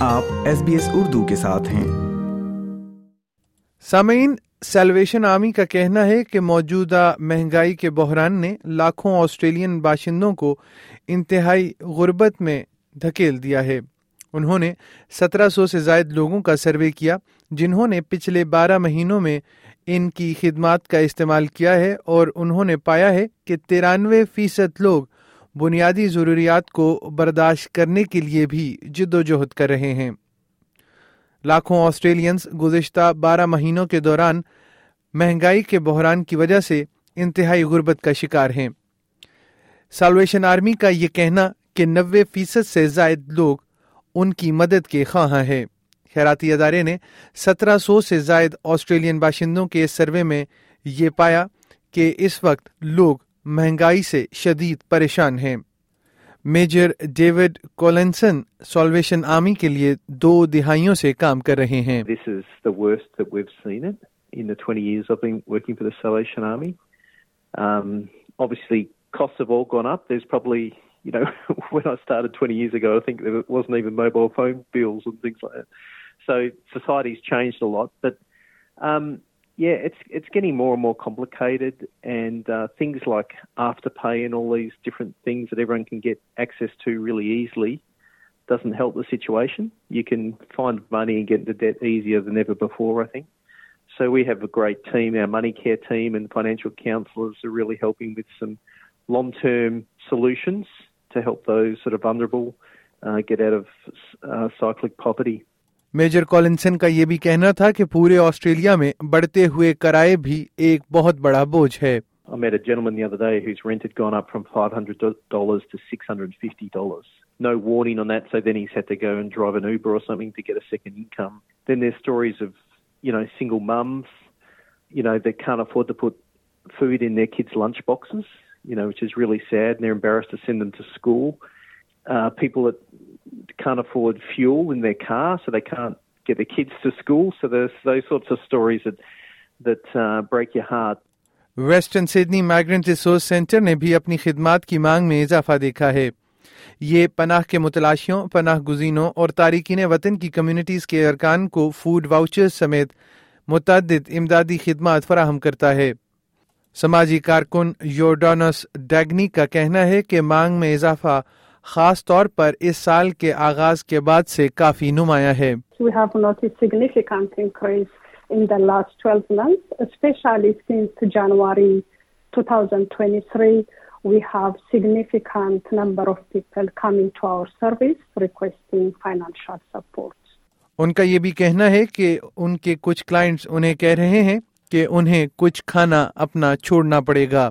آپ S B S Urdu کے ساتھ ہیں۔ سامعین سیلویشن آرمی کا کہنا ہے کہ موجودہ مہنگائی کے بحران نے لاکھوں آسٹریلین باشندوں کو انتہائی غربت میں دھکیل دیا ہے۔ انہوں نے سترہ سو سے زائد لوگوں کا سروے کیا، جنہوں نے پچھلے بارہ مہینوں میں ان کی خدمات کا استعمال کیا ہے اور انہوں نے پایا ہے کہ ترانوے فیصد لوگ بنیادی ضروریات کو برداشت کرنے کے لیے بھی جد و جہد کر رہے ہیں۔ لاکھوں آسٹریلینز گزشتہ بارہ مہینوں کے دوران مہنگائی کے بحران کی وجہ سے انتہائی غربت کا شکار ہیں۔ سالویشن آرمی کا یہ کہنا کہ نوے فیصد سے زائد لوگ ان کی مدد کے خواہاں ہیں۔ خیراتی ادارے نے سترہ سو سے زائد آسٹریلین باشندوں کے سروے میں یہ پایا کہ اس وقت لوگ مہنگائی سے شدید پریشان ہیں major David Collinson salvation army کے لیے دو دہائیوں سے کام کر رہے ہیں you know, when I started 20 years ago, I think there wasn't even mobile phone bills and things like that. So society's changed a lot, but um, yeah, it's it's getting more and more complicated, and uh, things like afterpay and all these different things that everyone can get access to really easily doesn't help the situation. You can find money and get into debt easier than ever before, I think. So we have a great team. Our money care team and financial counsellors are really helping with some long-term solutions to help those sort of vulnerable uh, get out of uh, cyclic poverty. Major Collinson کا یہ بھی کہنا تھا کہ پورے Australia میں بڑھتے ہوئے کرائے بھی ایک بہت بڑا بوجھ ہے۔ I can't afford fuel in their car, so they can't get their kids to school. So there's those sorts of stories that that uh, break your heart. Western Sydney migrant resource centre نے بھی اپنی خدمات کی مانگ میں اضافہ دیکھا ہے یہ پناہ کے متلاشیوں پناہ گزینوں اور تارکین وطن کی کمیونٹیز کے ارکان کو فوڈ واؤچر سمیت متعدد امدادی خدمات فراہم کرتا ہے سماجی کارکن یورڈونس ڈیگنی کا کہنا ہے کہ مانگ میں اضافہ خاص طور پر اس سال کے آغاز کے بعد سے کافی نمایاں ہے۔ ان کا یہ بھی کہنا ہے کہ ان کے کچھ کلائنٹس انہیں کہہ رہے ہیں کہ انہیں کچھ کھانا اپنا چھوڑنا پڑے گا۔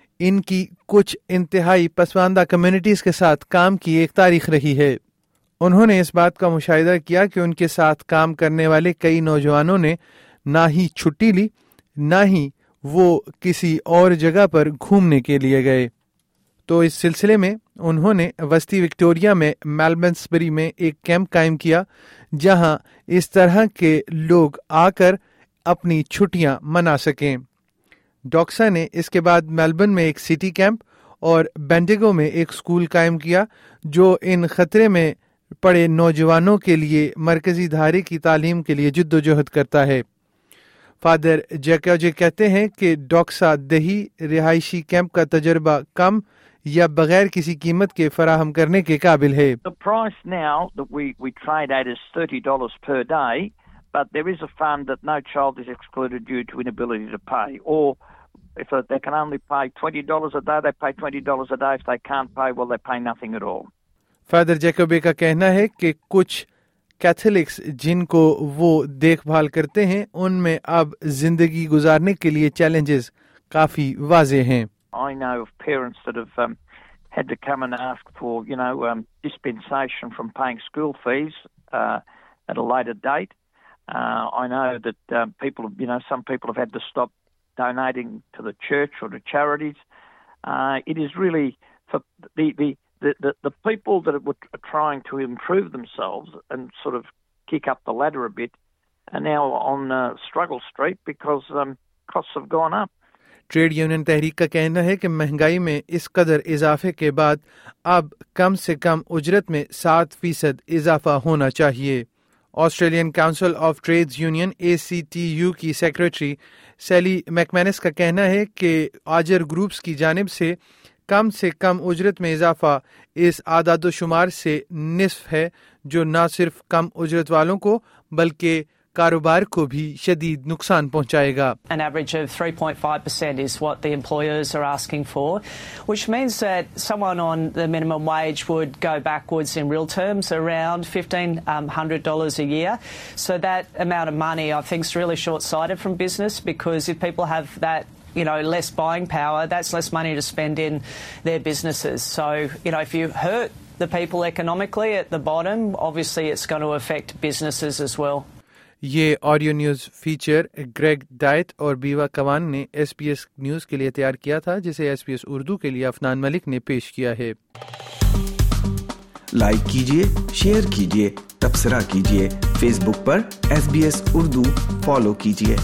ان کی کچھ انتہائی پسماندہ کمیونٹیز کے ساتھ کام کی ایک تاریخ رہی ہے۔ انہوں نے اس بات کا مشاہدہ کیا کہ ان کے ساتھ کام کرنے والے کئی نوجوانوں نے نہ ہی چھٹی لی، نہ ہی وہ کسی اور جگہ پر گھومنے کے لیے گئے۔ تو اس سلسلے میں انہوں نے وسطی وکٹوریا میں میلبنسبری میں ایک کیمپ قائم کیا، جہاں اس طرح کے لوگ آ کر اپنی چھٹیاں منا سکیں۔ ڈاکسا نے اس کے بعد میلبرن میں ایک سٹی کیمپ اور بینڈیگو میں ایک اسکول قائم کیا، جو ان خطرے میں پڑے نوجوانوں کے لیے مرکزی دھارے کی تعلیم کے لیے جد و جہد کرتا ہے فادر جیکوجے کہتے ہیں کہ ڈاکسا دہی رہائشی کیمپ کا تجربہ کم یا بغیر کسی قیمت کے فراہم کرنے کے قابل ہے but there is a fund that no child is excluded due to inability to pay. Or if they can only pay $20 a day, they pay $20 a day. If they can't pay, well, they pay nothing at all. Father Jacobe کا کہنا ہے کہ کچھ Catholics جن کو وہ دیکھ بھال کرتے ہیں ان میں اب زندگی گزارنے کے لیے چیلنجز کافی واضح ہیں I know of parents that have um, had to come and ask for, you know, um, dispensation from paying school fees uh, at a later date. Uh, I know that um, people, you know, some people have had to stop donating to the church or to charities. Uh, it is really for the, the, the, the, people that are trying to improve themselves and sort of kick up the ladder a bit are now on uh, struggle street because um, costs have gone up. Trade union تحریک کا کہنا ہے کہ مہنگائی میں اس قدر اضافے کے بعد اب کم سے کم اجرت میں سات فیصد اضافہ ہونا چاہیے Australian council of trades union A C T U کی سیکرٹری سیلی میکمینس کا کہنا ہے کہ آجر گروپس کی جانب سے کم سے کم اجرت میں اضافہ اس اعداد و شمار سے نصف ہے جو نہ صرف کم اجرت والوں کو بلکہ کاروبار کو بھی شدید نقصان پہنچائے گا۔ یہ audio news feature Greg Dyett اور بیوا کوان نے ایس پی ایس نیوز کے لیے تیار کیا تھا، جسے ایس پی ایس اردو کے لیے افنان ملک نے پیش کیا ہے۔ لائک کیجیے شیئر کیجیے تبصرہ کیجیے فیس بک پر S B S Urdu follow کیجیے